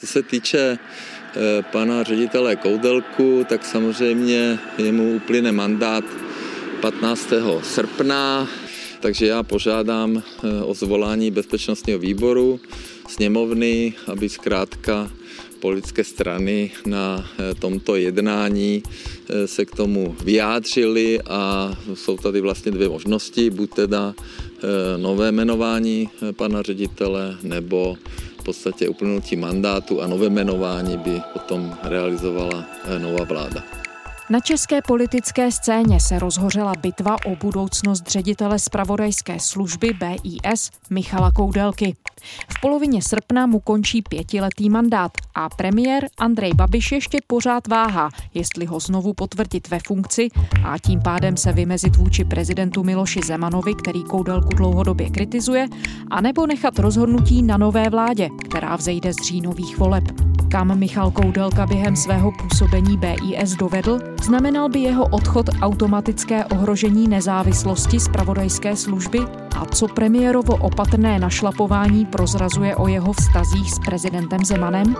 Co se týče eh, pana ředitele Koudelku, tak samozřejmě jemu uplyne mandát 15. srpna, takže já požádám eh, o zvolání bezpečnostního výboru sněmovny, aby zkrátka politické strany na eh, tomto jednání se k tomu vyjádřili a jsou tady vlastně dvě možnosti, buď teda nové jmenování pana ředitele nebo podstatě uplynutí mandátu a nové jmenování by potom realizovala eh, nová vláda. Na české politické scéně se rozhořela bitva o budoucnost ředitele spravodajské služby BIS Michala Koudelky. V polovině srpna mu končí pětiletý mandát a premiér Andrej Babiš ještě pořád váhá, jestli ho znovu potvrdit ve funkci a tím pádem se vymezit vůči prezidentu Miloši Zemanovi, který Koudelku dlouhodobě kritizuje, anebo nechat rozhodnutí na nové vládě, která vzejde z říjnových voleb. Kam Michal Koudelka během svého působení BIS dovedl, znamenal by jeho odchod automatické ohrožení nezávislosti zpravodajské služby a co premiérovo opatrné našlapování prozrazuje o jeho vztazích s prezidentem Zemanem?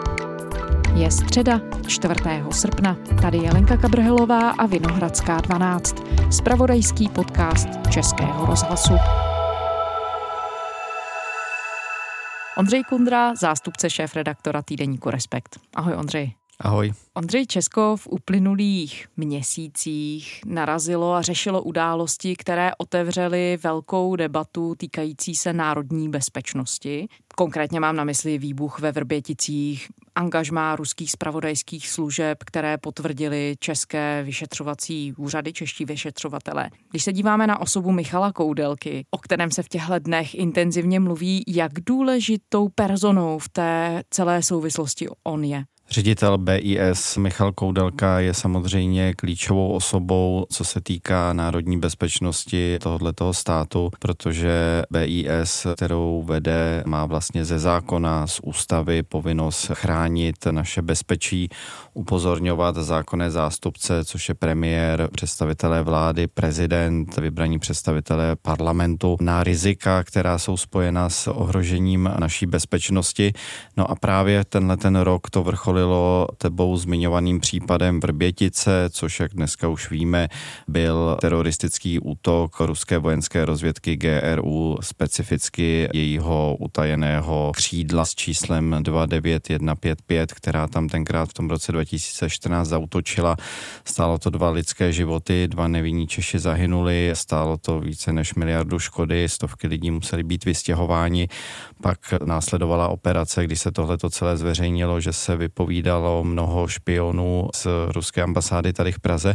Je středa 4. srpna. Tady je Lenka Kabrhelová a Vinohradská 12. Spravodajský podcast Českého rozhlasu. Ondřej Kundra, zástupce šéf-redaktora týdeníku Respekt. Ahoj Ondřej. Ahoj. Ondřej Česko v uplynulých měsících narazilo a řešilo události, které otevřely velkou debatu týkající se národní bezpečnosti. Konkrétně mám na mysli výbuch ve Vrběticích, angažmá ruských spravodajských služeb, které potvrdili české vyšetřovací úřady, čeští vyšetřovatelé. Když se díváme na osobu Michala Koudelky, o kterém se v těchto dnech intenzivně mluví, jak důležitou personou v té celé souvislosti on je? Ředitel BIS Michal Koudelka je samozřejmě klíčovou osobou, co se týká národní bezpečnosti tohoto státu, protože BIS, kterou vede, má vlastně ze zákona, z ústavy povinnost chránit naše bezpečí, upozorňovat zákonné zástupce, což je premiér, představitelé vlády, prezident, vybraní představitelé parlamentu na rizika, která jsou spojena s ohrožením naší bezpečnosti. No a právě tenhle ten rok to vrcholí vyvrcholilo tebou zmiňovaným případem Vrbětice, což jak dneska už víme, byl teroristický útok ruské vojenské rozvědky GRU, specificky jejího utajeného křídla s číslem 29155, která tam tenkrát v tom roce 2014 zautočila. Stálo to dva lidské životy, dva nevinní Češi zahynuli, stálo to více než miliardu škody, stovky lidí museli být vystěhováni. Pak následovala operace, kdy se tohle celé zveřejnilo, že se vypovědělo vypovídalo mnoho špionů z ruské ambasády tady v Praze.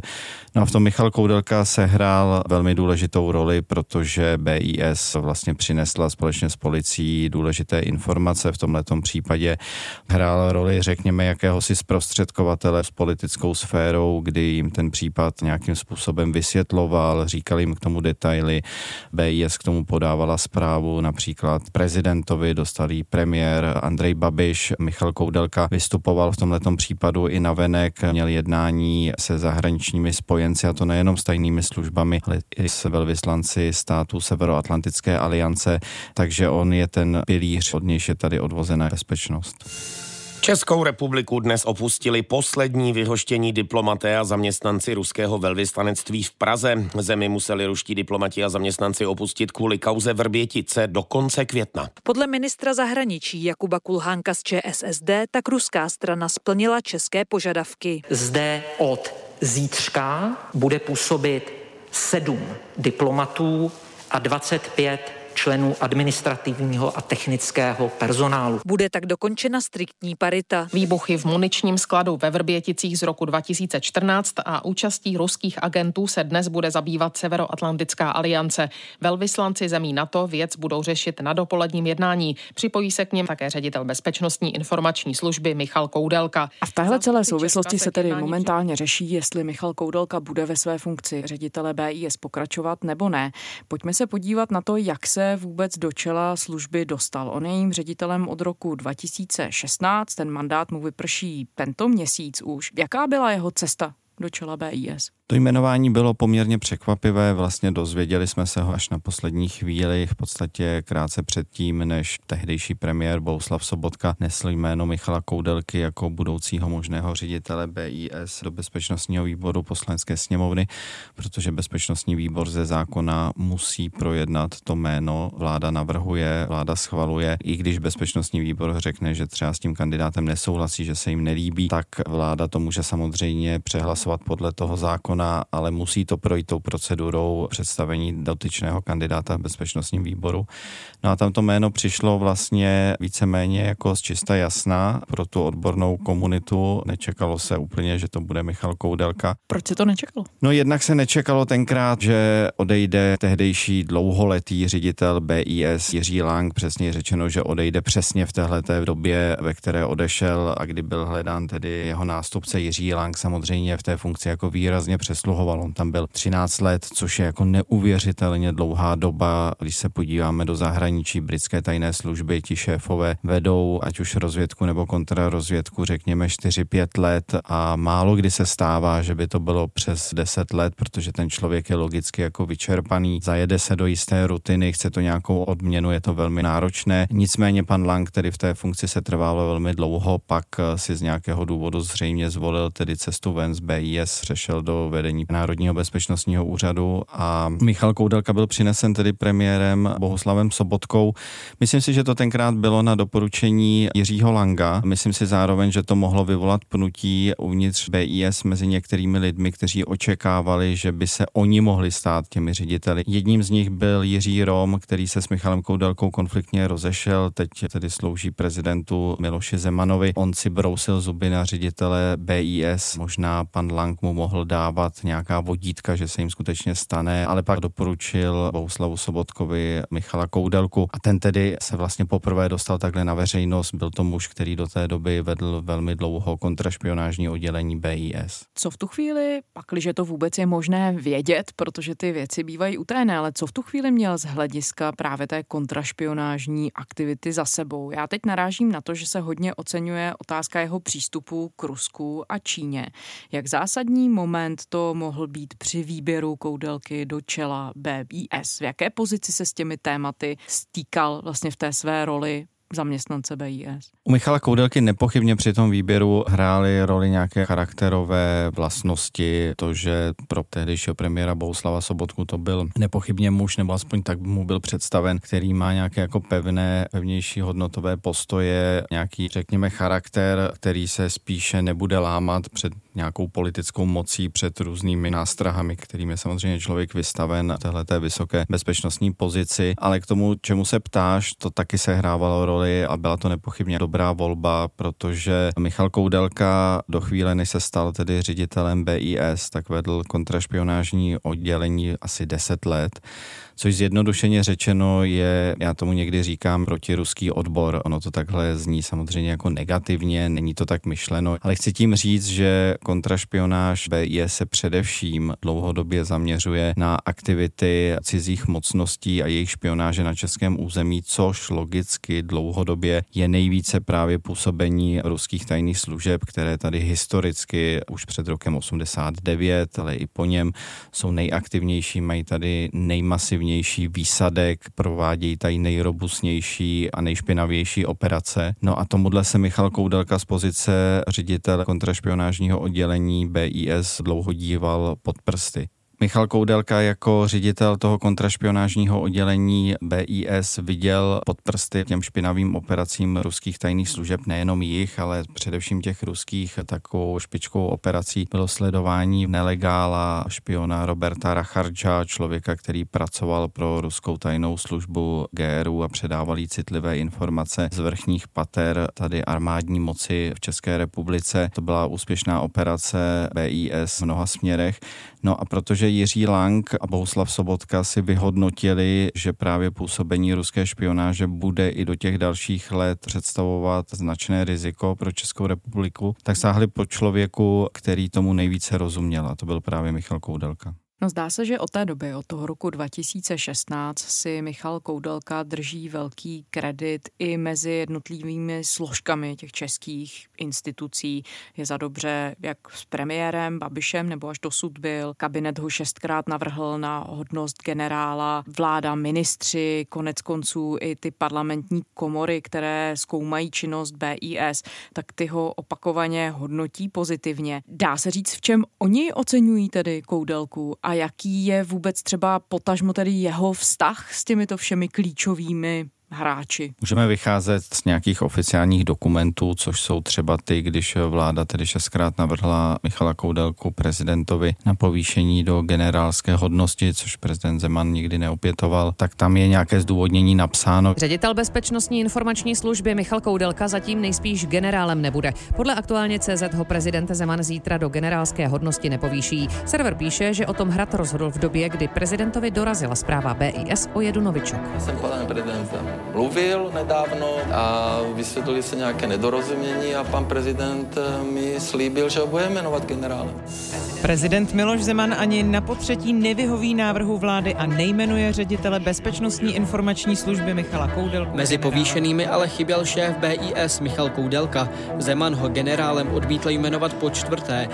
No a v tom Michal Koudelka sehrál velmi důležitou roli, protože BIS vlastně přinesla společně s policií důležité informace. V tomto případě hrál roli, řekněme, jakéhosi zprostředkovatele s politickou sférou, kdy jim ten případ nějakým způsobem vysvětloval, říkal jim k tomu detaily. BIS k tomu podávala zprávu například prezidentovi, dostalý premiér Andrej Babiš, Michal Koudelka vystupoval vystupoval v tomto případu i na venek, měl jednání se zahraničními spojenci, a to nejenom s tajnými službami, ale i s velvyslanci států Severoatlantické aliance, takže on je ten pilíř, od nějž je tady odvozená bezpečnost. Českou republiku dnes opustili poslední vyhoštění diplomaté a zaměstnanci ruského velvyslanectví v Praze. Zemi museli ruští diplomati a zaměstnanci opustit kvůli kauze Vrbětice do konce května. Podle ministra zahraničí Jakuba Kulhánka z ČSSD tak ruská strana splnila české požadavky. Zde od zítřka bude působit sedm diplomatů a 25 členů administrativního a technického personálu. Bude tak dokončena striktní parita. Výbuchy v muničním skladu ve Vrběticích z roku 2014 a účastí ruských agentů se dnes bude zabývat Severoatlantická aliance. Velvyslanci zemí NATO věc budou řešit na dopoledním jednání. Připojí se k něm také ředitel bezpečnostní informační služby Michal Koudelka. A v téhle celé souvislosti se tedy momentálně řeší, jestli Michal Koudelka bude ve své funkci ředitele BIS pokračovat nebo ne. Pojďme se podívat na to, jak se se vůbec do čela služby dostal. On je jím ředitelem od roku 2016, ten mandát mu vyprší tento měsíc už. Jaká byla jeho cesta do čela BIS? To jmenování bylo poměrně překvapivé, vlastně dozvěděli jsme se ho až na poslední chvíli, v podstatě krátce předtím, než tehdejší premiér Bouslav Sobotka nesl jméno Michala Koudelky jako budoucího možného ředitele BIS do bezpečnostního výboru poslanecké sněmovny, protože bezpečnostní výbor ze zákona musí projednat to jméno. Vláda navrhuje, vláda schvaluje, i když bezpečnostní výbor řekne, že třeba s tím kandidátem nesouhlasí, že se jim nelíbí, tak vláda to může samozřejmě přehlasovat podle toho zákona, ale musí to projít tou procedurou představení dotyčného kandidáta v bezpečnostním výboru. No a tam to jméno přišlo vlastně víceméně jako z čista jasná pro tu odbornou komunitu. Nečekalo se úplně, že to bude Michal Koudelka. Proč se to nečekalo? No jednak se nečekalo tenkrát, že odejde tehdejší dlouholetý ředitel BIS Jiří Lang, přesně řečeno, že odejde přesně v téhle době, ve které odešel a kdy byl hledán tedy jeho nástupce Jiří Lang samozřejmě v té funkci jako výrazně přesluhoval. On tam byl 13 let, což je jako neuvěřitelně dlouhá doba. Když se podíváme do zahraničí britské tajné služby, ti šéfové vedou ať už rozvědku nebo kontrarozvědku, řekněme 4-5 let a málo kdy se stává, že by to bylo přes 10 let, protože ten člověk je logicky jako vyčerpaný, zajede se do jisté rutiny, chce to nějakou odměnu, je to velmi náročné. Nicméně pan Lang, který v té funkci se trvalo velmi dlouho, pak si z nějakého důvodu zřejmě zvolil tedy cestu ven z BIS, řešil do vedení Národního bezpečnostního úřadu a Michal Koudelka byl přinesen tedy premiérem Bohuslavem Sobotkou. Myslím si, že to tenkrát bylo na doporučení Jiřího Langa. Myslím si zároveň, že to mohlo vyvolat pnutí uvnitř BIS mezi některými lidmi, kteří očekávali, že by se oni mohli stát těmi řediteli. Jedním z nich byl Jiří Rom, který se s Michalem Koudelkou konfliktně rozešel, teď tedy slouží prezidentu Miloši Zemanovi. On si brousil zuby na ředitele BIS. Možná pan Lang mu mohl dávat nějaká vodítka, že se jim skutečně stane, ale pak doporučil Bouslavu Sobotkovi Michala Koudelku a ten tedy se vlastně poprvé dostal takhle na veřejnost. Byl to muž, který do té doby vedl velmi dlouho kontrašpionážní oddělení BIS. Co v tu chvíli, pakliže to vůbec je možné vědět, protože ty věci bývají utajené, ale co v tu chvíli měl z hlediska právě té kontrašpionážní aktivity za sebou? Já teď narážím na to, že se hodně oceňuje otázka jeho přístupu k Rusku a Číně. Jak zásadní moment to mohl být při výběru koudelky do čela BBS? V jaké pozici se s těmi tématy stýkal vlastně v té své roli zaměstnance BIS. U Michala Koudelky nepochybně při tom výběru hrály roli nějaké charakterové vlastnosti, to, že pro tehdejšího premiéra Bouslava Sobotku to byl nepochybně muž, nebo aspoň tak mu byl představen, který má nějaké jako pevné, pevnější hodnotové postoje, nějaký, řekněme, charakter, který se spíše nebude lámat před nějakou politickou mocí před různými nástrahami, kterým je samozřejmě člověk vystaven v té vysoké bezpečnostní pozici. Ale k tomu, čemu se ptáš, to taky se hrávalo roli a byla to nepochybně dobrá volba, protože Michal Koudelka do chvíle, než se stal tedy ředitelem BIS, tak vedl kontrašpionážní oddělení asi 10 let což zjednodušeně řečeno je, já tomu někdy říkám, protiruský odbor. Ono to takhle zní samozřejmě jako negativně, není to tak myšleno, ale chci tím říct, že kontrašpionáž BIS se především dlouhodobě zaměřuje na aktivity cizích mocností a jejich špionáže na českém území, což logicky dlouhodobě je nejvíce právě působení ruských tajných služeb, které tady historicky už před rokem 89, ale i po něm jsou nejaktivnější, mají tady nejmasivnější výsadek, provádějí tady nejrobustnější a nejšpinavější operace. No a tomuhle se Michal Koudelka z pozice ředitel kontrašpionážního oddělení BIS dlouho díval pod prsty. Michal Koudelka jako ředitel toho kontrašpionážního oddělení BIS viděl pod prsty těm špinavým operacím ruských tajných služeb, nejenom jich, ale především těch ruských. Takovou špičkou operací bylo sledování nelegála špiona Roberta Racharča, člověka, který pracoval pro ruskou tajnou službu GRU a předával jí citlivé informace z vrchních pater tady armádní moci v České republice. To byla úspěšná operace BIS v mnoha směrech. No a protože Jiří Lang a Bohuslav Sobotka si vyhodnotili, že právě působení ruské špionáže bude i do těch dalších let představovat značné riziko pro Českou republiku, tak sáhli po člověku, který tomu nejvíce rozuměl a to byl právě Michal Koudelka. No zdá se, že od té doby, od toho roku 2016, si Michal Koudelka drží velký kredit i mezi jednotlivými složkami těch českých institucí. Je za dobře jak s premiérem Babišem, nebo až dosud byl. Kabinet ho šestkrát navrhl na hodnost generála. Vláda, ministři, konec konců i ty parlamentní komory, které zkoumají činnost BIS, tak ty ho opakovaně hodnotí pozitivně. Dá se říct, v čem oni oceňují tedy Koudelku a jaký je vůbec třeba potažmo tedy jeho vztah s těmito všemi klíčovými hráči. Můžeme vycházet z nějakých oficiálních dokumentů, což jsou třeba ty, když vláda tedy šestkrát navrhla Michala Koudelku prezidentovi na povýšení do generálské hodnosti, což prezident Zeman nikdy neopětoval, tak tam je nějaké zdůvodnění napsáno. Ředitel bezpečnostní informační služby Michal Koudelka zatím nejspíš generálem nebude. Podle aktuálně CZ ho prezident Zeman zítra do generálské hodnosti nepovýší. Server píše, že o tom hrad rozhodl v době, kdy prezidentovi dorazila zpráva BIS o Jedu Novičok. Jsem panem prezidentem mluvil nedávno a vysvětlili se nějaké nedorozumění a pan prezident eh, mi slíbil, že ho bude jmenovat generálem. Prezident Miloš Zeman ani na potřetí nevyhoví návrhu vlády a nejmenuje ředitele Bezpečnostní informační služby Michala Koudelku. Mezi povýšenými ale chyběl šéf BIS Michal Koudelka. Zeman ho generálem odmítl jmenovat po čtvrté.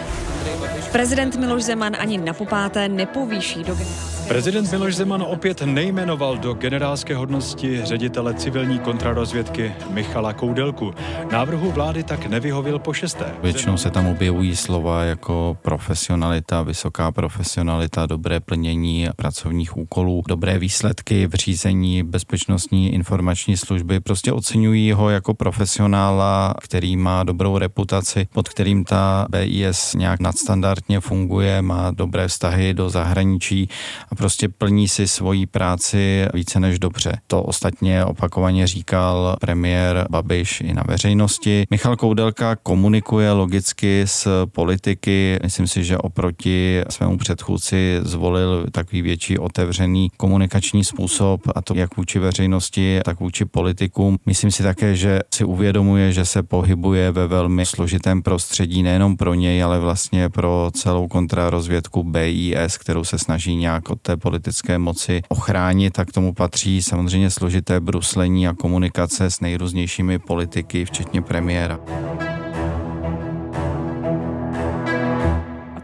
Prezident Miloš Zeman ani na popáté nepovýší do generálské Prezident Miloš Zeman opět nejmenoval do generálské hodnosti ředitele civilní kontrarozvědky Michala Koudelku. Návrhu vlády tak nevyhovil po šesté. Většinou se tam objevují slova jako profesionalita, vysoká profesionalita, dobré plnění pracovních úkolů, dobré výsledky v řízení bezpečnostní informační služby. Prostě oceňují ho jako profesionála, který má dobrou reputaci, pod kterým ta BIS nějak nadstandardně funguje, má dobré vztahy do zahraničí a prostě plní si svoji práci více než dobře. To ostatně opakovaně říkal premiér Babiš i na veřejnosti. Michal Koudelka komunikuje logicky s politiky. Myslím si, že oproti svému předchůdci zvolil takový větší otevřený komunikační způsob a to jak vůči veřejnosti, tak vůči politikům. Myslím si také, že si uvědomuje, že se pohybuje ve velmi složitém prostředí nejenom pro něj, ale vlastně pro celou kontrarozvědku BIS, kterou se snaží nějak od té politické moci ochránit, tak tomu patří samozřejmě složité bruslení a komunikace s nejrůznějšími politiky, včetně premiéra.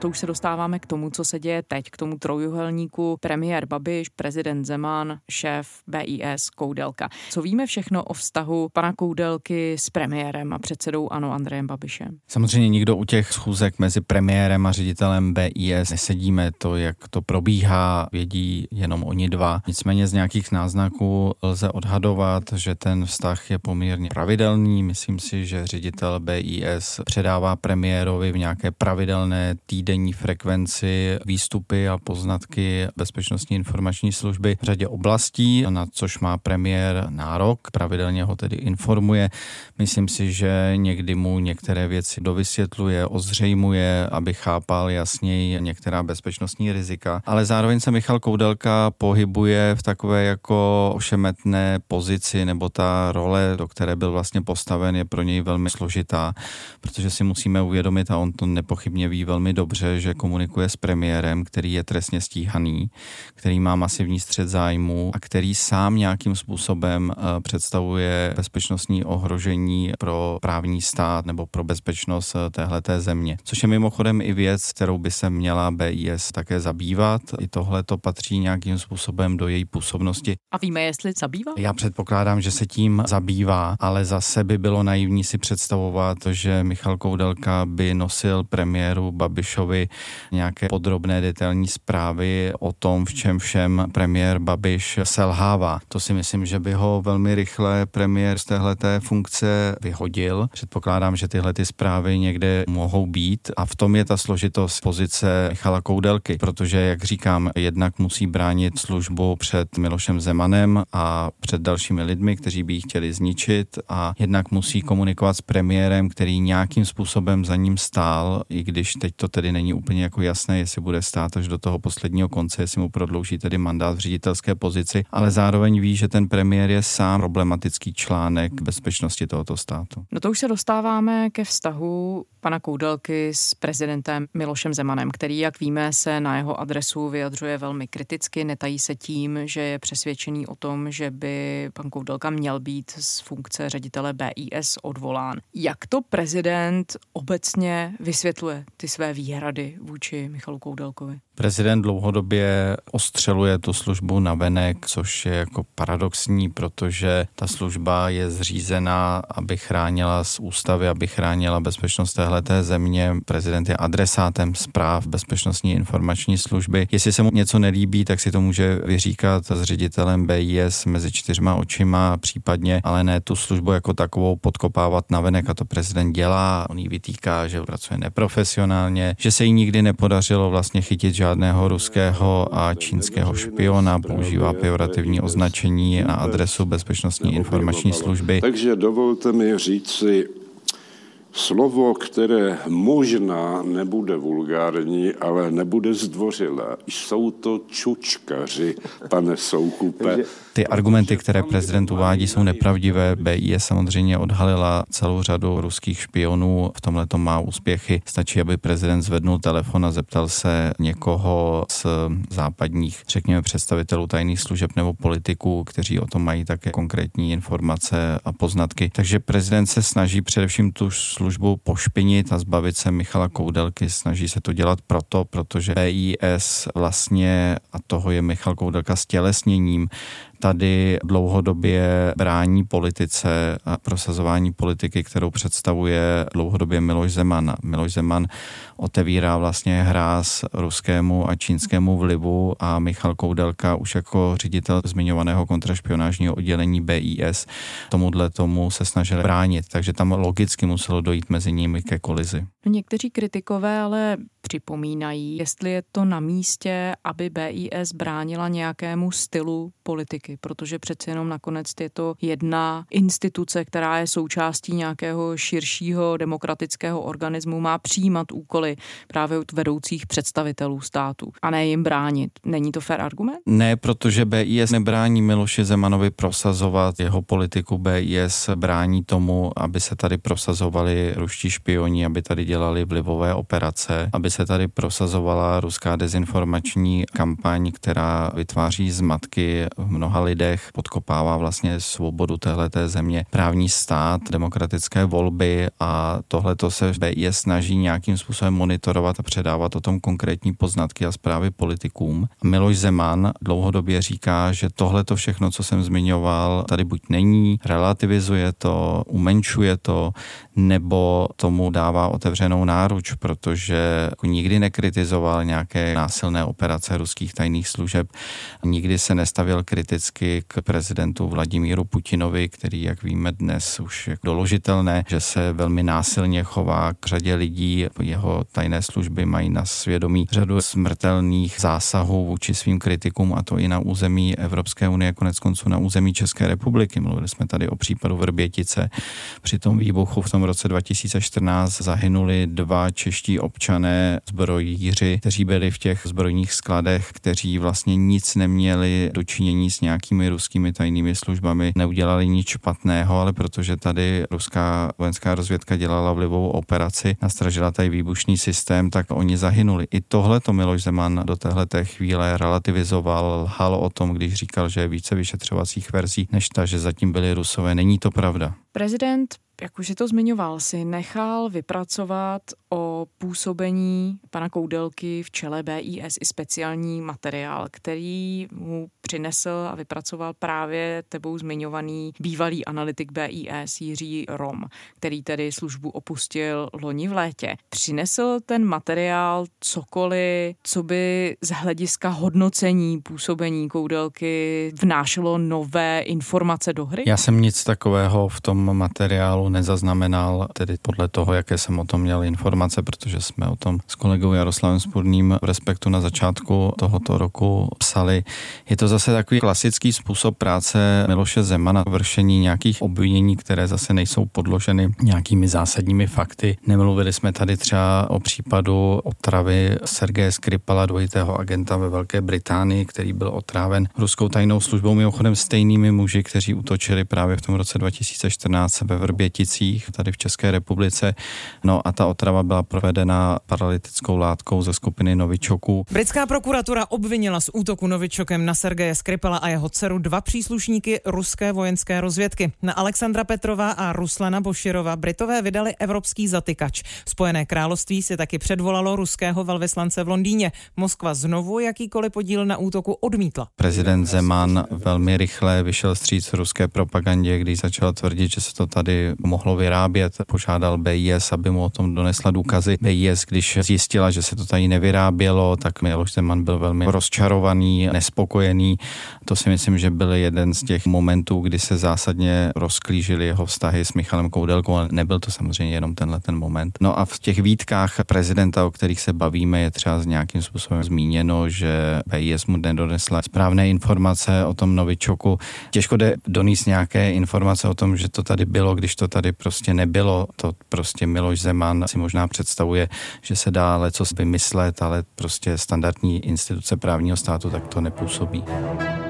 To už se dostáváme k tomu, co se děje teď, k tomu trojuhelníku premiér Babiš, prezident Zeman, šéf BIS Koudelka. Co víme všechno o vztahu pana Koudelky s premiérem a předsedou ANO Andrejem Babišem? Samozřejmě nikdo u těch schůzek mezi premiérem a ředitelem BIS nesedíme. To, jak to probíhá, vědí jenom oni dva. Nicméně z nějakých náznaků lze odhadovat, že ten vztah je poměrně pravidelný. Myslím si, že ředitel BIS předává premiérovi v nějaké pravidelné týdenní denní frekvenci výstupy a poznatky Bezpečnostní informační služby v řadě oblastí, na což má premiér nárok, pravidelně ho tedy informuje. Myslím si, že někdy mu některé věci dovysvětluje, ozřejmuje, aby chápal jasněji některá bezpečnostní rizika. Ale zároveň se Michal Koudelka pohybuje v takové jako ošemetné pozici, nebo ta role, do které byl vlastně postaven, je pro něj velmi složitá, protože si musíme uvědomit, a on to nepochybně ví velmi dobře, dobře, že komunikuje s premiérem, který je trestně stíhaný, který má masivní střed zájmu a který sám nějakým způsobem eh, představuje bezpečnostní ohrožení pro právní stát nebo pro bezpečnost eh, téhleté země. Což je mimochodem i věc, kterou by se měla BIS také zabývat. I tohle to patří nějakým způsobem do její působnosti. A víme, jestli zabývá? Já předpokládám, že se tím zabývá, ale zase by bylo naivní si představovat, že Michal Koudelka by nosil premiéru Babišovi Babišovi nějaké podrobné detailní zprávy o tom, v čem všem premiér Babiš selhává. To si myslím, že by ho velmi rychle premiér z téhleté funkce vyhodil. Předpokládám, že tyhle ty zprávy někde mohou být a v tom je ta složitost pozice Michala Koudelky, protože, jak říkám, jednak musí bránit službu před Milošem Zemanem a před dalšími lidmi, kteří by ji chtěli zničit a jednak musí komunikovat s premiérem, který nějakým způsobem za ním stál, i když teď to tedy není úplně jako jasné, jestli bude stát až do toho posledního konce, jestli mu prodlouží tedy mandát v ředitelské pozici, ale zároveň ví, že ten premiér je sám problematický článek bezpečnosti tohoto státu. No to už se dostáváme ke vztahu pana Koudelky s prezidentem Milošem Zemanem, který, jak víme, se na jeho adresu vyjadřuje velmi kriticky, netají se tím, že je přesvědčený o tom, že by pan Koudelka měl být z funkce ředitele BIS odvolán. Jak to prezident obecně vysvětluje ty své výhrady vůči Michalu Koudelkovi? Prezident dlouhodobě ostřeluje tu službu na venek, což je jako paradoxní, protože ta služba je zřízená, aby chránila z ústavy, aby chránila bezpečnost téhleté země. Prezident je adresátem zpráv bezpečnostní informační služby. Jestli se mu něco nelíbí, tak si to může vyříkat s ředitelem BIS mezi čtyřma očima, případně, ale ne tu službu jako takovou podkopávat na venek a to prezident dělá. On jí vytýká, že pracuje neprofesionálně, že se jí nikdy nepodařilo vlastně chytit žádného ruského a čínského špiona, používá pejorativní označení na adresu Bezpečnostní informační služby. Takže dovolte mi říci slovo, které možná nebude vulgární, ale nebude zdvořilé. Jsou to čučkaři, pane Soukupe. Ty argumenty, které prezident uvádí, jsou nepravdivé. BIS samozřejmě odhalila celou řadu ruských špionů. V tomhle to má úspěchy. Stačí, aby prezident zvednul telefon a zeptal se někoho z západních, řekněme, představitelů tajných služeb nebo politiků, kteří o tom mají také konkrétní informace a poznatky. Takže prezident se snaží především tu službu pošpinit a zbavit se Michala Koudelky. Snaží se to dělat proto, protože BIS vlastně, a toho je Michal Koudelka stělesněním, tady dlouhodobě brání politice a prosazování politiky, kterou představuje dlouhodobě Miloš Zeman. Miloš Zeman otevírá vlastně hráz ruskému a čínskému vlivu a Michal Koudelka už jako ředitel zmiňovaného kontrašpionážního oddělení BIS tomuhle tomu se snažil bránit, takže tam logicky muselo dojít mezi nimi ke kolizi. Někteří kritikové ale připomínají, jestli je to na místě, aby BIS bránila nějakému stylu politiky, protože přece jenom nakonec je to jedna instituce, která je součástí nějakého širšího demokratického organismu, má přijímat úkoly právě od vedoucích představitelů státu a ne jim bránit. Není to fair argument? Ne, protože BIS nebrání Miloše Zemanovi prosazovat jeho politiku. BIS brání tomu, aby se tady prosazovali ruští špioni, aby tady dělali vlivové operace, aby se tady prosazovala ruská dezinformační kampaň, která vytváří zmatky v mnoha lidech, podkopává vlastně svobodu téhleté země, právní stát, demokratické volby a tohle to se BIS snaží nějakým způsobem monitorovat a předávat o tom konkrétní poznatky a zprávy politikům. Miloš Zeman dlouhodobě říká, že tohle to všechno, co jsem zmiňoval, tady buď není, relativizuje to, umenšuje to, nebo tomu dává otevřenou náruč, protože jako nikdy nekritizoval nějaké násilné operace ruských tajných služeb, nikdy se nestavil kriticky k prezidentu Vladimíru Putinovi, který, jak víme dnes, už je doložitelné, že se velmi násilně chová k řadě lidí. Jeho tajné služby mají na svědomí řadu smrtelných zásahů vůči svým kritikům, a to i na území Evropské unie, konec konců na území České republiky. Mluvili jsme tady o případu Vrbětice. Při tom výbuchu v tom roce 2014 zahynuli dva čeští občané zbrojíři, kteří byli v těch zbrojních skladech, kteří vlastně nic neměli dočinění s nějakými ruskými tajnými službami, neudělali nic špatného, ale protože tady ruská vojenská rozvědka dělala vlivovou operaci, nastražila tady výbušný systém, tak oni zahynuli. I tohle to Miloš Zeman do téhle chvíle relativizoval, lhal o tom, když říkal, že je více vyšetřovacích verzí než ta, že zatím byli rusové. Není to pravda. Prezident jak už si to zmiňoval, si nechal vypracovat o působení pana Koudelky v čele BIS i speciální materiál, který mu přinesl a vypracoval právě tebou zmiňovaný bývalý analytik BIS Jiří Rom, který tedy službu opustil loni v létě. Přinesl ten materiál cokoliv, co by z hlediska hodnocení působení Koudelky vnášelo nové informace do hry? Já jsem nic takového v tom materiálu nezaznamenal, tedy podle toho, jaké jsem o tom měl informace, protože jsme o tom s kolegou Jaroslavem Spurným v respektu na začátku tohoto roku psali. Je to zase takový klasický způsob práce Miloše Zemana, vršení nějakých obvinění, které zase nejsou podloženy nějakými zásadními fakty. Nemluvili jsme tady třeba o případu otravy Sergeje Skripala, dvojitého agenta ve Velké Británii, který byl otráven ruskou tajnou službou, mimochodem stejnými muži, kteří útočili právě v tom roce 2014 ve Vrběticích, tady v České republice. No a ta otrava byla provedena paralytickou látkou ze skupiny Novičoků. Britská prokuratura obvinila z útoku Novičokem na Sergeje Skripala a jeho dceru dva příslušníky ruské vojenské rozvědky. Na Alexandra Petrova a Ruslana Boširova Britové vydali evropský zatykač. Spojené království si taky předvolalo ruského velvyslance v Londýně. Moskva znovu jakýkoliv podíl na útoku odmítla. Prezident Zeman velmi rychle vyšel stříc ruské propagandě, když začal tvrdit, že se to tady mohlo vyrábět. Požádal BIS, aby mu o tom donesla důkazy. BIS, když zjistila, že se to tady nevyrábělo, tak Miloš Zeman byl velmi rozčarovaný, nespokojený. To si myslím, že byl jeden z těch momentů, kdy se zásadně rozklížily jeho vztahy s Michalem Koudelkou, ale nebyl to samozřejmě jenom tenhle ten moment. No a v těch výtkách prezidenta, o kterých se bavíme, je třeba s nějakým způsobem zmíněno, že BIS mu nedonesla správné informace o tom Novičoku. Těžko jde donést nějaké informace o tom, že to tady bylo, když to tady prostě nebylo. To prostě Miloš Zeman si možná představuje, že se dá co vymyslet, ale prostě standardní instituce právního státu tak to nepůsobí. No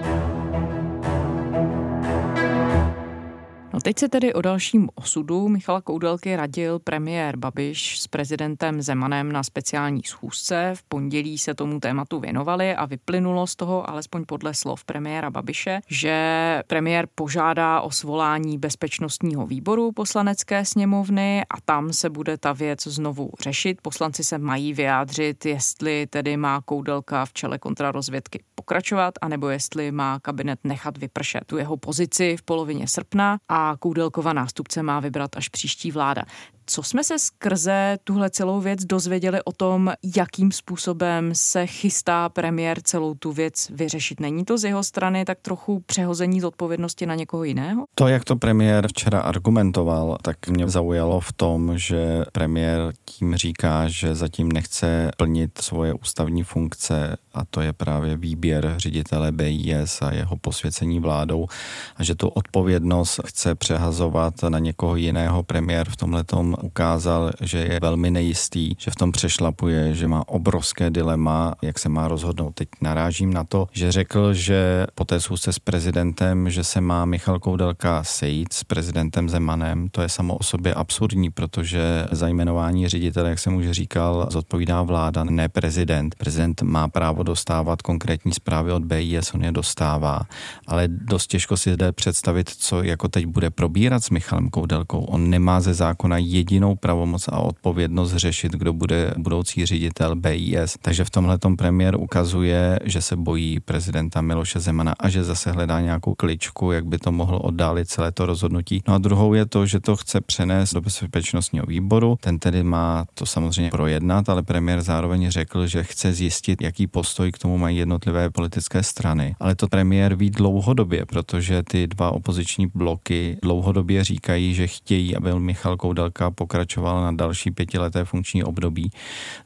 teď se tedy o dalším osudu Michala Koudelky radil premiér Babiš s prezidentem Zemanem na speciální schůzce. V pondělí se tomu tématu věnovali a vyplynulo z toho, alespoň podle slov premiéra Babiše, že premiér požádá o svolání bezpečnostního výboru poslanecké sněmovny a tam se bude ta věc znovu řešit. Poslanci se mají vyjádřit, jestli tedy má Koudelka v čele kontrarozvědky pokračovat, anebo jestli má kabinet nechat vypršet tu jeho pozici v polovině srpna a Koudelkova nástupce má vybrat až příští vláda. Co jsme se skrze tuhle celou věc dozvěděli o tom, jakým způsobem se chystá premiér celou tu věc vyřešit? Není to z jeho strany tak trochu přehození z odpovědnosti na někoho jiného? To, jak to premiér včera argumentoval, tak mě zaujalo v tom, že premiér tím říká, že zatím nechce plnit svoje ústavní funkce a to je právě výběr ředitele BIS a jeho posvěcení vládou a že tu odpovědnost chce přehazovat na někoho jiného. Premiér v tomhletom ukázal, že je velmi nejistý, že v tom přešlapuje, že má obrovské dilema, jak se má rozhodnout. Teď narážím na to, že řekl, že po té schůzce s prezidentem, že se má Michal Koudelka sejít s prezidentem Zemanem. To je samo o sobě absurdní, protože za jmenování ředitele, jak jsem už říkal, zodpovídá vláda, ne prezident. Prezident má právo dostávat konkrétní zprávy od BIS, on je dostává, ale dost těžko si jde představit, co jako teď bude probírat s Michalem Koudelkou. On nemá ze zákona jediný jedinou pravomoc a odpovědnost řešit, kdo bude budoucí ředitel BIS. Takže v tomhle premiér ukazuje, že se bojí prezidenta Miloše Zemana a že zase hledá nějakou kličku, jak by to mohlo oddálit celé to rozhodnutí. No a druhou je to, že to chce přenést do bezpečnostního výboru. Ten tedy má to samozřejmě projednat, ale premiér zároveň řekl, že chce zjistit, jaký postoj k tomu mají jednotlivé politické strany. Ale to premiér ví dlouhodobě, protože ty dva opoziční bloky dlouhodobě říkají, že chtějí, aby Michal Koudelka pokračovala na další pětileté funkční období.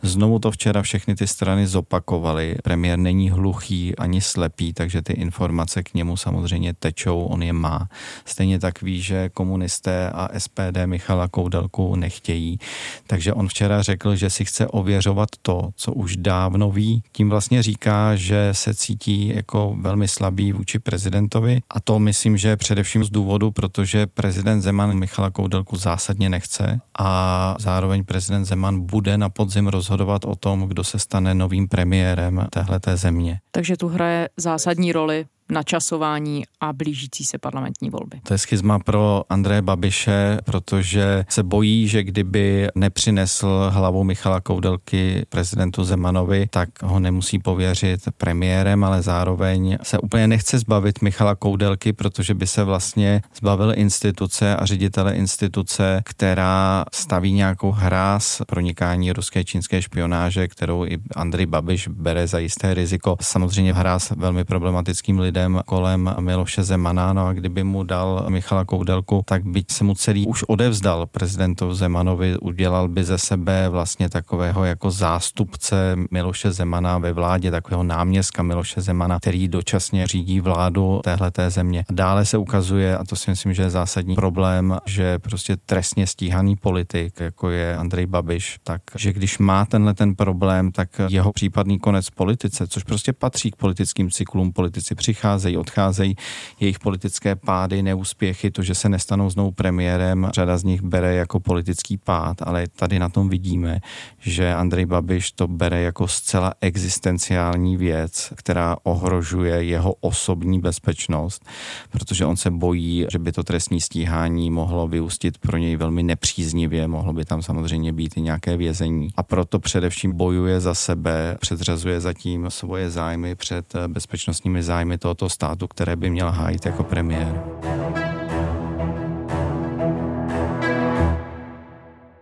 Znovu to včera všechny ty strany zopakovaly. Premiér není hluchý ani slepý, takže ty informace k němu samozřejmě tečou, on je má. Stejně tak ví, že komunisté a SPD Michala Koudelku nechtějí. Takže on včera řekl, že si chce ověřovat to, co už dávno ví. Tím vlastně říká, že se cítí jako velmi slabý vůči prezidentovi a to myslím, že především z důvodu, protože prezident Zeman Michala Koudelku zásadně nechce a zároveň prezident Zeman bude na podzim rozhodovat o tom, kdo se stane novým premiérem téhleté země. Takže tu hraje zásadní roli načasování a blížící se parlamentní volby. To je schizma pro Andreje Babiše, protože se bojí, že kdyby nepřinesl hlavu Michala Koudelky prezidentu Zemanovi, tak ho nemusí pověřit premiérem, ale zároveň se úplně nechce zbavit Michala Koudelky, protože by se vlastně zbavil instituce a ředitele instituce, která staví nějakou hráz pronikání ruské čínské špionáže, kterou i Andrej Babiš bere za jisté riziko. Samozřejmě hráz velmi problematickým lidem lidem kolem Miloše Zemana, no a kdyby mu dal Michala Koudelku, tak byť se mu celý už odevzdal prezidentu Zemanovi, udělal by ze sebe vlastně takového jako zástupce Miloše Zemana ve vládě, takového náměstka Miloše Zemana, který dočasně řídí vládu téhleté země. Dále se ukazuje, a to si myslím, že je zásadní problém, že prostě trestně stíhaný politik, jako je Andrej Babiš, tak že když má tenhle ten problém, tak jeho případný konec politice, což prostě patří k politickým cyklům, politici přicházejí, odcházejí, jejich politické pády, neúspěchy, to, že se nestanou znovu premiérem, řada z nich bere jako politický pád, ale tady na tom vidíme, že Andrej Babiš to bere jako zcela existenciální věc, která ohrožuje jeho osobní bezpečnost, protože on se bojí, že by to trestní stíhání mohlo vyústit pro něj velmi nepříznivě, mohlo by tam samozřejmě být i nějaké vězení. A proto především bojuje za sebe, předřazuje zatím svoje zájmy před bezpečnostními zájmy tohoto státu, které by měl hájit jako premiér.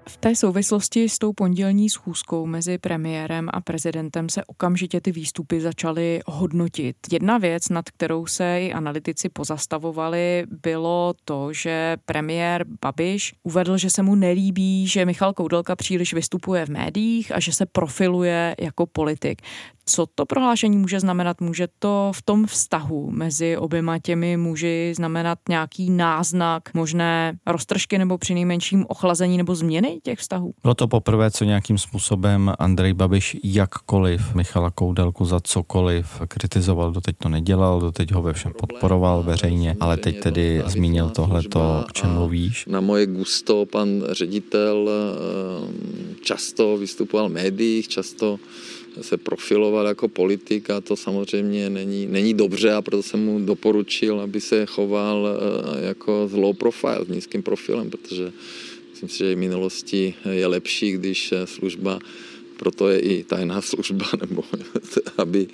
V té souvislosti s tou pondělní schůzkou mezi premiérem a prezidentem se okamžitě ty výstupy začaly hodnotit. Jedna věc, nad kterou se i analytici pozastavovali, bylo to, že premiér Babiš uvedl, že se mu nelíbí, že Michal Koudelka příliš vystupuje v médiích a že se profiluje jako politik. Co to prohlášení může znamenat? Může to v tom vztahu mezi oběma těmi muži znamenat nějaký náznak, možné roztržky nebo přinejmenším ochlazení nebo změny těch vztahů? Bylo to poprvé, co nějakým způsobem Andrej Babiš jakkoliv Michala Koudelku za cokoliv kritizoval. Doteď to nedělal, doteď ho ve všem podporoval veřejně, ale teď tedy zmínil tohleto, o čem mluvíš. Na moje gusto pan ředitel eh, často vystupoval v médiích, často se profiloval jako politik a to samozřejmě není, není dobře a proto jsem mu doporučil, aby se choval eh, jako z low profile, s nízkým profilem, protože myslím si, že v minulosti je lepší, když služba proto je i tajná služba, nebo aby,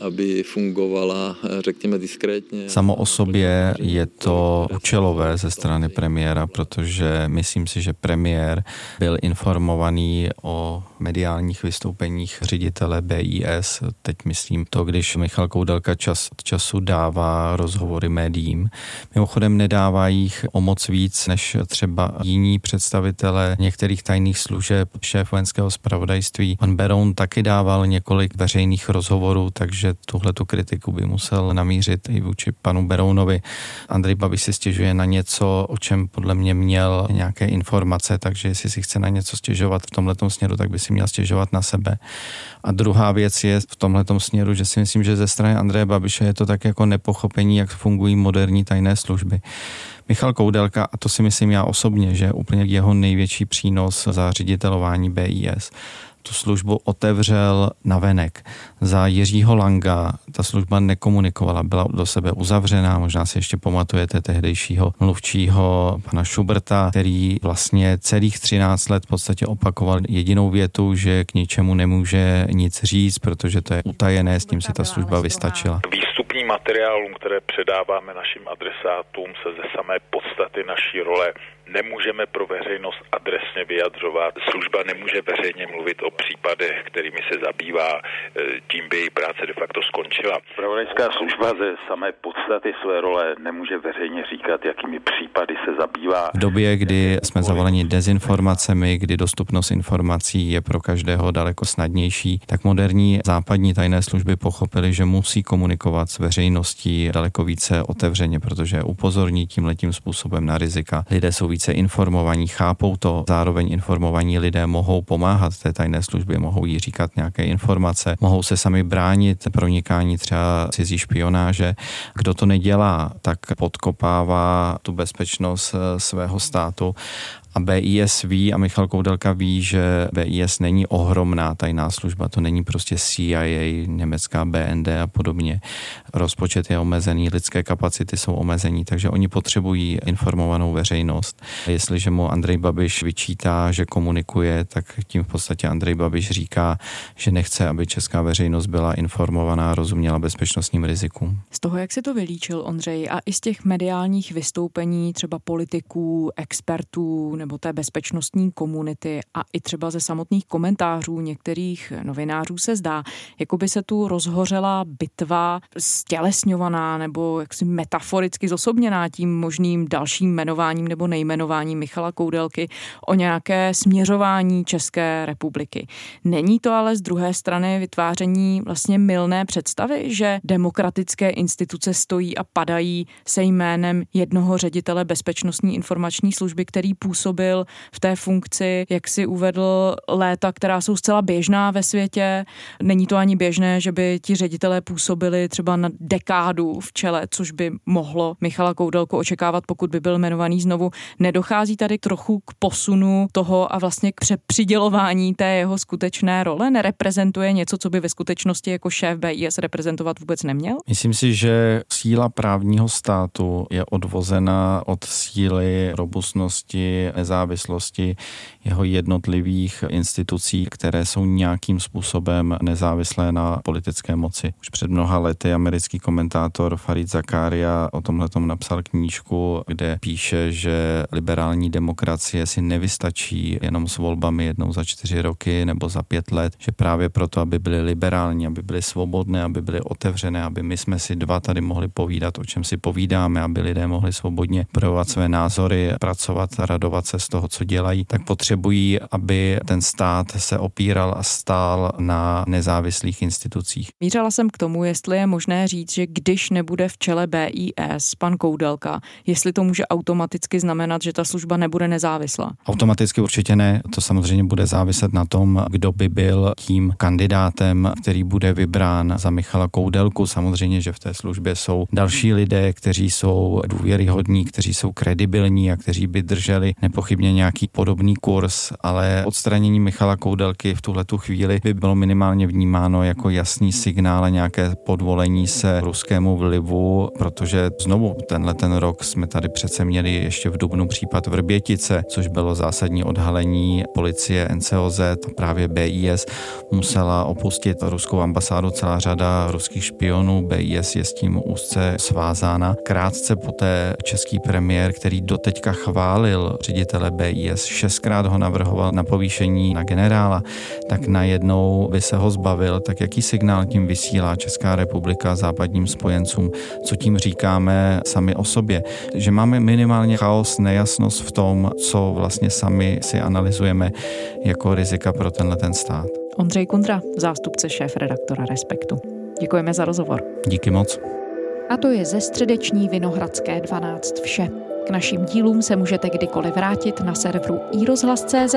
aby fungovala, řekněme, diskrétně. Samo o sobě je to účelové ze strany premiéra, protože myslím si, že premiér byl informovaný o mediálních vystoupeních ředitele BIS. Teď myslím to, když Michal Koudelka čas od času dává rozhovory médiím. Mimochodem nedává jich o moc víc, než třeba jiní představitelé některých tajných služeb, šéf vojenského zpravodajství. Pan Beroun taky dával několik veřejných rozhovorů, takže tuhle tu kritiku by musel namířit i vůči panu Berounovi. Andrej Babiš si stěžuje na něco, o čem podle mě měl nějaké informace, takže jestli si chce na něco stěžovat v tomhle směru, tak by si měl stěžovat na sebe. A druhá věc je v tomhle směru, že si myslím, že ze strany Andreje Babiše je to tak jako nepochopení, jak fungují moderní tajné služby. Michal Koudelka, a to si myslím já osobně, že je úplně jeho největší přínos za ředitelování BIS tu službu otevřel na venek. Za Jiřího Langa ta služba nekomunikovala, byla do sebe uzavřená, možná si ještě pamatujete tehdejšího mluvčího pana Schuberta, který vlastně celých 13 let v podstatě opakoval jedinou větu, že k ničemu nemůže nic říct, protože to je utajené, s tím si ta služba vystačila. Výstupním materiálům, které předáváme našim adresátům, se ze samé podstaty naší role nemůžeme pro veřejnost adresně vyjadřovat. Služba nemůže veřejně mluvit o případech, kterými se zabývá, e, tím by její práce de facto skončila. Pravodajská služba ze samé podstaty své role nemůže veřejně říkat, jakými případy se zabývá. V době, kdy jsme zavoleni dezinformacemi, kdy dostupnost informací je pro každého daleko snadnější, tak moderní západní tajné služby pochopili, že musí komunikovat s veřejností daleko více otevřeně, protože upozorní tím letím způsobem na rizika. Lidé jsou víc více informovaní, chápou to, zároveň informovaní lidé mohou pomáhat té tajné službě, mohou jí říkat nějaké informace, mohou se sami bránit pronikání třeba cizí špionáže. Kdo to nedělá, tak podkopává tu bezpečnost eh, svého státu a BIS ví a Michal Koudelka ví, že BIS není ohromná tajná služba, to není prostě CIA, německá BND a podobně. Rozpočet je omezený, lidské kapacity jsou omezení, takže oni potřebují informovanou veřejnost. Jestliže mu Andrej Babiš vyčítá, že komunikuje, tak tím v podstatě Andrej Babiš říká, že nechce, aby česká veřejnost byla informovaná, rozuměla bezpečnostním rizikům. Z toho, jak si to vylíčil Ondřej, a i z těch mediálních vystoupení třeba politiků, expertů nebo té bezpečnostní komunity a i třeba ze samotných komentářů některých novinářů se zdá, jako by se tu rozhořela bitva stělesňovaná nebo jaksi metaforicky zosobněná tím možným dalším jmenováním nebo nejmenováním Michala Koudelky o nějaké směřování České republiky. Není to ale z druhé strany vytváření vlastně milné představy, že demokratické instituce stojí a padají se jménem jednoho ředitele bezpečnostní informační služby, který působil v té funkci, jak si uvedl, léta, která jsou zcela běžná ve světě. Není to ani běžné, že by ti ředitelé působili třeba na dekádu v čele, což by mohlo Michala Koudelku očekávat, pokud by byl jmenovaný znovu. Nedochází tady trochu k posunu toho a vlastně k přepřidělování té jeho skutečné role? Nereprezentuje něco, co by ve skutečnosti jako šéf BIS reprezentovat vůbec neměl? Myslím si, že síla právního státu je odvozena od síly robustnosti, nezávislosti jeho jednotlivých institucí, které jsou nějakým způsobem nezávislé na politické moci. Už před mnoha lety americký komentátor Farid Zakaria o tomhle napsal knížku, kde píše, že liberální demokracie si nevystačí jenom s volbami jednou za čtyři roky nebo za pět let, že právě proto, aby byly liberální, aby byly svobodné, aby byly otevřené, aby my jsme si dva tady mohli povídat, o čem si povídáme, aby lidé mohli svobodně projevovat své názory, pracovat, radovat se z toho, co dělají, tak potřebují, aby ten stát se opíral a stál na nezávislých institucích. Mířila jsem k tomu, jestli je možné říct, že když nebude v čele BIS pan Koudelka, jestli to může automaticky znamenat, že ta služba nebude nezávislá. Automaticky určitě ne. To samozřejmě bude záviset na tom, kdo by byl tím kandidátem, který bude vybrán za Michala Koudelku. Samozřejmě, že v té službě jsou další lidé, kteří jsou důvěryhodní, kteří jsou kredibilní a kteří by drželi nepochybně nějaký podobný kurz, ale odstranění Michala Koudelky v tuhle chvíli by bylo minimálně vnímáno jako jasný signál a nějaké podvolení se ruskému vlivu, protože znovu tenhle ten rok jsme tady přece měli ještě v Dubnu případ Vrbětice, což bylo zásadní odhalení policie NCOZ, právě BIS musela opustit ruskou ambasádu celá řada ruských špionů, BIS je s tím úzce svázána. Krátce poté český premiér, který doteďka chválil ředitele BIS, šestkrát ho navrhoval na povýšení na generála, tak najednou by se ho zbavil, tak jaký signál tím vysílá Česká republika západním spojencům, co tím říkáme sami o sobě, že máme minimálně chaos, nejasnost v tom, co vlastně sami si analyzujeme jako rizika pro tenhle ten stát. Ondřej Kundra, zástupce šéf redaktora Respektu. Děkujeme za rozhovor. Díky moc. A to je ze středeční Vinohradské 12 vše. Našim dílům se můžete kdykoliv vrátit na serveru iRozhlas.cz,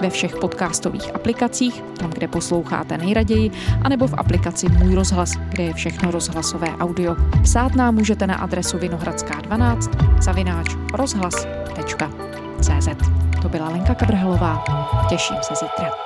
ve všech podcastových aplikacích, tam, kde posloucháte nejraději, anebo v aplikaci Můj rozhlas, kde je všechno rozhlasové audio. Psát nám můžete na adresu vinohradská12 zavináč rozhlas.cz. To byla Lenka Kabrhelová. Těším se zítra.